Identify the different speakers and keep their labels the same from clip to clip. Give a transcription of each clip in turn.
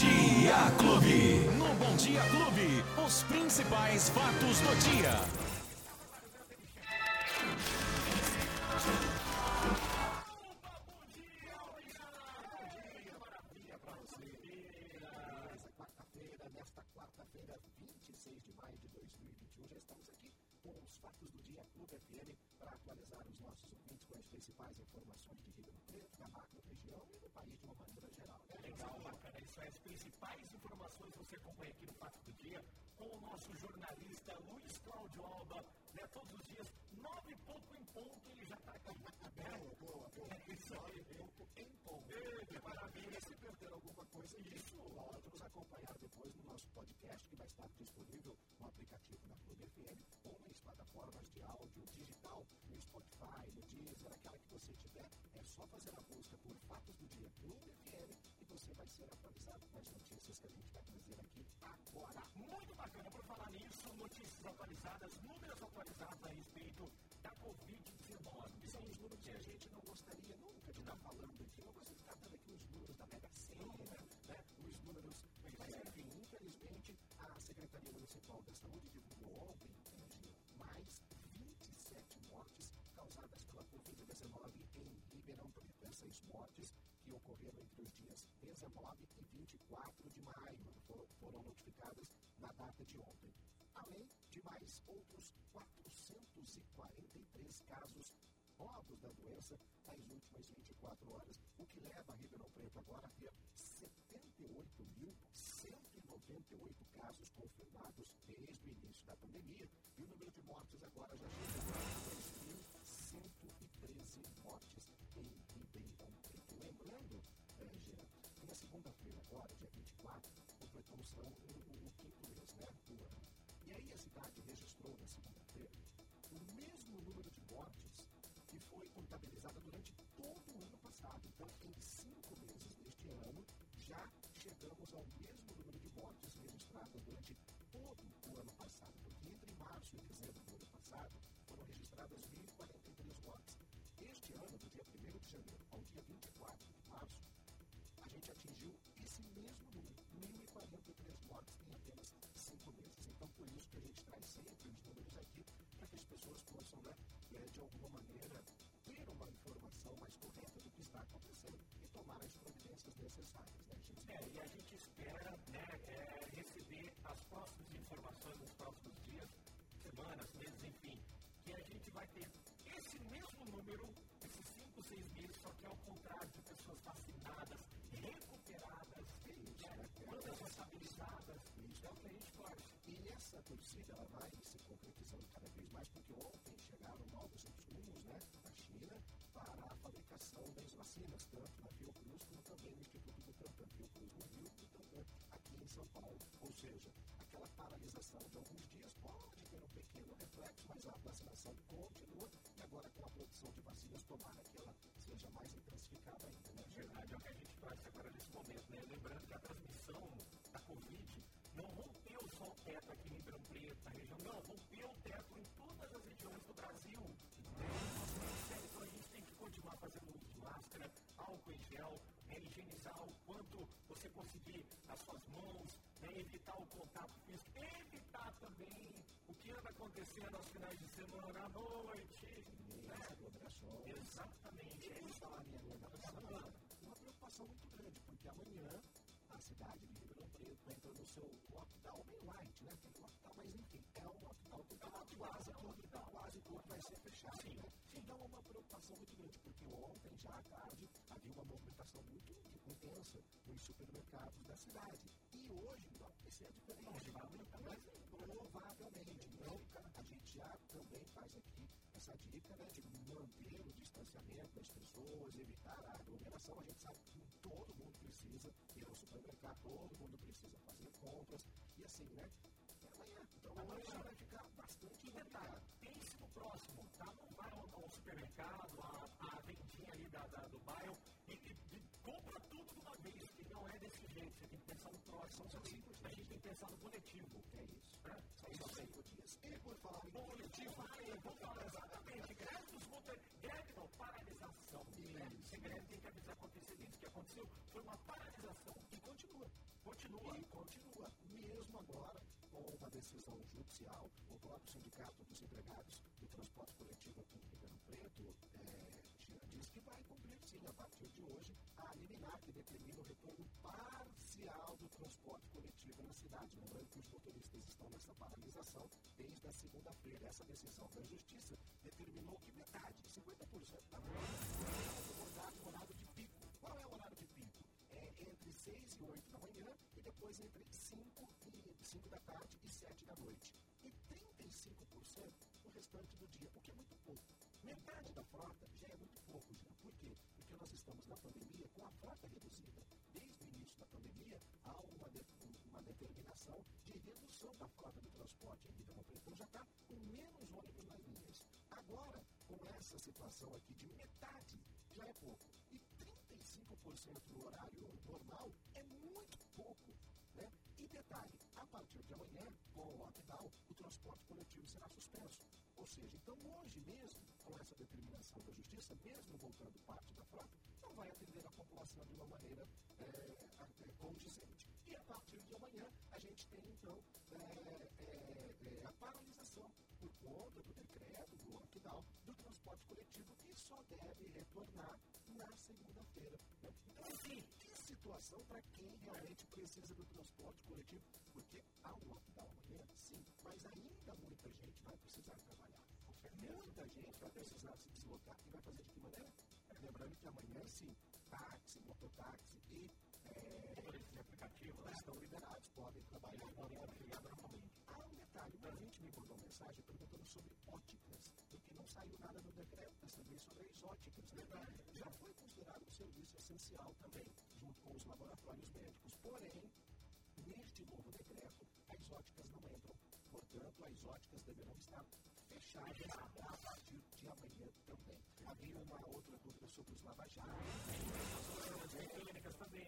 Speaker 1: Dia Clube. No Bom Dia Clube, os principais fatos do dia.
Speaker 2: quarta-feira, 26 de maio de 2021. Já estamos aqui com os fatos do dia Clube FM para atualizar os nossos ouvintes com as principais informações de Ribeirão Preto, da macro região e do país de uma maneira geral.
Speaker 3: É legal, bacana. Isso é as principais informações você acompanha aqui no Fato do Dia com o nosso jornalista Luiz Cláudio Alba, né, todos os dias, nove e pouco em ponto, ele já está aqui.
Speaker 2: Né? Boa, boa. É isso aí. Pouco em ponto.
Speaker 3: Ei, maravilha.
Speaker 2: Se perder alguma coisa, isso pode nos acompanhar depois no nosso podcast, digital, no Spotify, no Deezer, aquela que você tiver. É só fazer a busca por Fatos do Dia Clube FM e você vai ser atualizado com as notícias que a gente vai trazer aqui agora.
Speaker 3: Muito bacana por falar nisso, notícias atualizadas, números atualizados a respeito da Covid-19.
Speaker 2: São os números que a gente não gostaria nunca de estar falando aqui. Não gostaria de dando aqui os números da Mega Sena, né? os números. Mas, enfim, infelizmente, a Secretaria Municipal da Saúde divulgou Essas mortes que ocorreram entre os dias 19 e 24 de maio foram, foram notificadas na data de ontem. Além de mais outros 443 casos novos da doença nas últimas 24 horas, o que leva a Ribeirão Preto agora a ter 78.198 casos confirmados desde o início da pandemia e o número de mortes agora já chega a 3.113 mortes. Jean, que na segunda-feira agora, dia 24, completamos o, quinto mês né. E aí a cidade registrou na segunda-feira o mesmo número de mortes que foi contabilizada durante todo o ano passado. Então, em cinco meses deste ano, já chegamos ao mesmo número de mortes registradas durante todo o ano passado. Porque entre março e dezembro do ano passado, foram registradas 1.043 mortes. Este ano, do dia 1 de janeiro ao dia 24 de março, gente atingiu esse mesmo número, 1.043 mortes em apenas cinco meses. Então, por isso que a gente traz sempre os números aqui, para que as pessoas possam, né, de alguma maneira, ter uma informação mais correta do que está acontecendo e tomar as providências necessárias. Né,
Speaker 3: gente? É, e a gente espera né, é, receber as próximas informações nos próximos dias, semanas, meses, enfim, que a gente vai ter esse mesmo número, esses 5, 6 meses, só que ao contrário de pessoas vacinadas, todas estabilizadas, isso o que a gente pode.
Speaker 2: E essa torcida ela vai se concretizando cada vez mais, porque ontem chegaram novos insumos né, da China para a fabricação das vacinas, tanto na Fiocruz como também no Instituto Butantan, Fiocruz no Rio e Butantan aqui em São Paulo. Ou seja, aquela paralisação de alguns dias pode ter um pequeno reflexo, mas a vacinação continua e agora com a produção de vacinas, tomara que ela seja mais intensificada ainda. Né?
Speaker 3: Verdade, é o que a gente faz transmissão da Covid não rompeu só o teto aqui em Ribeirão Preto, na região, não, rompeu o teto em todas as regiões do Brasil. Então a gente tem que continuar fazendo uso de máscara, álcool em gel, né, higienizar o quanto você conseguir as suas mãos, né, evitar o contato físico, evitar também o que anda acontecendo aos finais de semana, à noite.
Speaker 2: Né?
Speaker 3: Exatamente.
Speaker 2: É isso falar minha uma preocupação muito grande, porque amanhã a cidade de Ribeirão Preto entra no seu lockdown bem light, né? Tem lockdown, mas enfim, é um lockdown que está quase tudo, quase tudo vai ser fechado. Sim. Né? Então é uma preocupação muito grande, porque ontem, já à tarde, havia uma movimentação muito intensa nos supermercados da cidade. E hoje vai ser diferente. Mas provavelmente. Então, a gente já também faz aqui essa dica né, de manter o distanciamento das pessoas, evitar a aglomeração. A gente sabe que todo mundo precisa ir ao supermercado, todo mundo precisa fazer compras. E assim, né? É amanhã. Então amanhã vai ficar bastante
Speaker 3: detalhe. Pense no próximo, tá? Não vai ao, supermercado, a, a vendinha ali da, da do bairro e, e, e, compra tudo de uma vez, que não é desse jeito. Você tem que pensar no próximo. São cinco A gente tem que pensar no coletivo.
Speaker 2: É isso. É? São cinco dias. E por falar em coletivo,
Speaker 3: vou falar exatamente. Greve dos Greve não, paralisação. Isso. Né? greve tem que avisar com antecedência. O que aconteceu foi uma paralisação.
Speaker 2: E continua.
Speaker 3: Continua.
Speaker 2: E continua. Mesmo agora, com uma decisão judicial, o próprio Sindicato dos Empregados do Transporte Coletivo aqui em Ribeirão Preto é, diz que vai cumprir, sim, a partir de hoje, a liminar que determina o retorno parcial do transporte coletivo na cidade. Lembrando que os motoristas estão nessa paralisação desde a segunda-feira. Essa decisão da Justiça determinou que metade, 50% da o horário de 6 e 8 da manhã e depois entre 5, e, 5 da tarde e 7 da noite. E 35% o restante do dia, o que é muito pouco. Metade da frota já é muito pouco, já. Por quê? Porque nós estamos na pandemia com a frota reduzida. Desde o início da pandemia, há uma, de, uma determinação de redução da frota do transporte. Então já está com menos ônibus nas linhas. Agora, com essa situação aqui de metade, já é pouco. E 35% no horário normal é muito pouco. Né? E detalhe, a partir de amanhã, com o lockdown, o transporte coletivo será suspenso. Ou seja, então hoje mesmo, com essa determinação da Justiça, mesmo voltando parte da frota, não vai atender a população de uma maneira é, é, condizente. E a partir de amanhã, a gente tem então é, a paralisação por conta do decreto, do lockdown, do transporte coletivo, que só deve retornar na segunda-feira. Então, enfim, que situação para quem realmente precisa do transporte coletivo? Porque há um lockdown amanhã, sim, mas ainda muita gente vai precisar trabalhar. Muita gente vai precisar se deslocar e vai fazer de que maneira? Lembrando que amanhã, sim, táxi, mototáxi e é, aplicativos estão liberados, podem trabalhar, podem trabalhar normalmente. Há um detalhe, um ouvinte me mandou mensagem perguntando sobre óticas, porque não saiu nada no decreto, mas também sobre as óticas. Né? Já foi considerado um serviço essencial também, junto com os laboratórios médicos. Porém, neste novo decreto, as óticas não entram. Portanto, as óticas deverão estar fechadas a partir de amanhã também. Havia uma outra dúvida sobre os lava-jatos.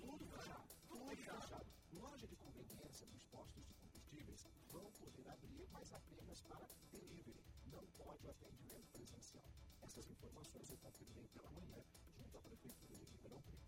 Speaker 2: Tudo fechado. Tudo fechado. Loja de conveniência dos postos de combustíveis vão poder abrir, mas apenas para delivery. Não pode o atendimento presencial. Essas informações eu confirmei pela manhã junto à Prefeitura de Ribeirão Preto.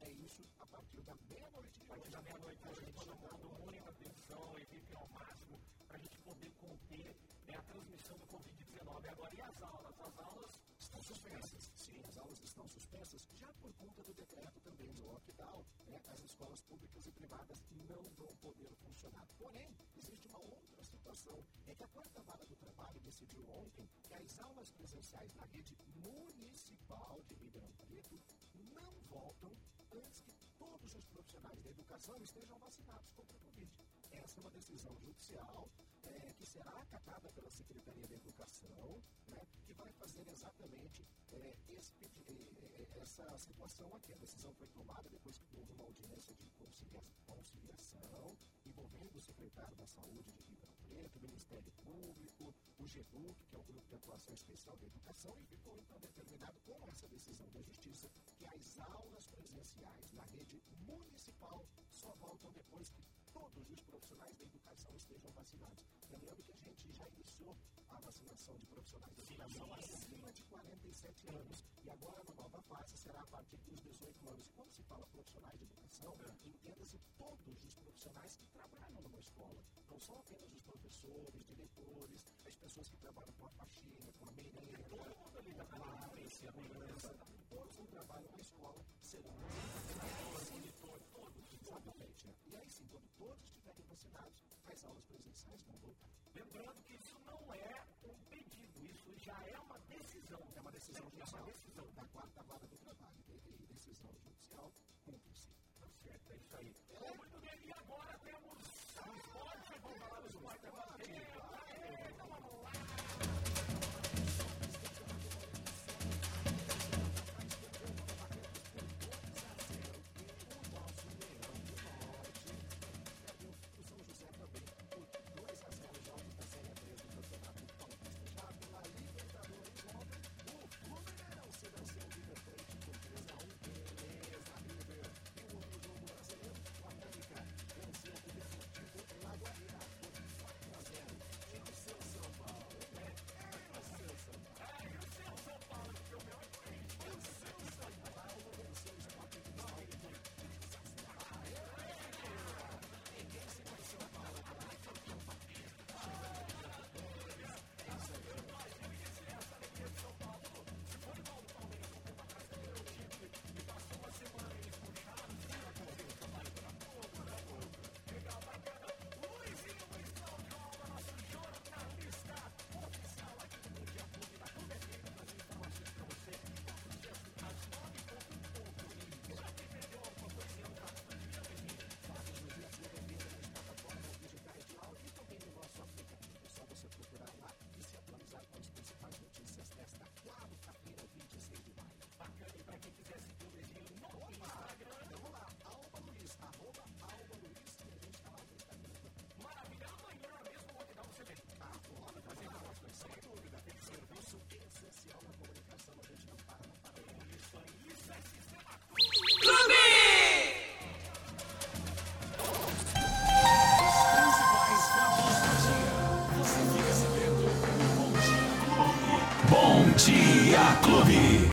Speaker 2: É isso a partir da meia-noite de. A partir
Speaker 3: da meia-noite, a todo mundo, muita atenção, equipe ao máximo, para a gente poder conter a transmissão do Covid-19. Agora, e as aulas? As aulas
Speaker 2: estão suspensas. Sim, as aulas estão suspensas já por conta do decreto também do lockdown. Né? As escolas públicas e privadas não vão poder funcionar. Porém, existe uma outra situação. É que a quarta vara do trabalho decidiu ontem que as aulas presenciais na rede municipal de Ribeirão Preto não voltam antes que todos os profissionais da educação estejam vacinados contra a Covid. Essa é uma decisão judicial é, que será acatada pela Secretaria da Educação, né, que vai fazer exatamente é, esse, é, essa situação aqui. A decisão foi tomada depois que houve uma audiência de conciliação envolvendo o secretário da Saúde de Ribeirão Preto, o Ministério Público, o GEDUC, que é o Grupo de Atuação Especial da Educação, e ficou então determinado com essa decisão da Justiça que as aulas presenciais na rede municipal só voltam depois que todos os profissionais da educação estejam vacinados. Lembrando que a gente já iniciou a vacinação de profissionais da educação acima de 47 anos. E agora, na nova fase, será a partir dos 18 anos. E quando se fala profissionais de educação, entenda-se todos os profissionais que trabalham numa escola. Não são apenas os professores, diretores, as pessoas que trabalham com a faxina, com a merenda,
Speaker 3: ali da polícia,
Speaker 2: todos que trabalham na escola serão vacinados. Todos, exatamente. E aí sim, quando todos vacinados, as aulas presenciais vão voltar.
Speaker 3: Lembrando que isso não é um pedido, isso já é uma decisão.
Speaker 2: É uma decisão judicial. É uma decisão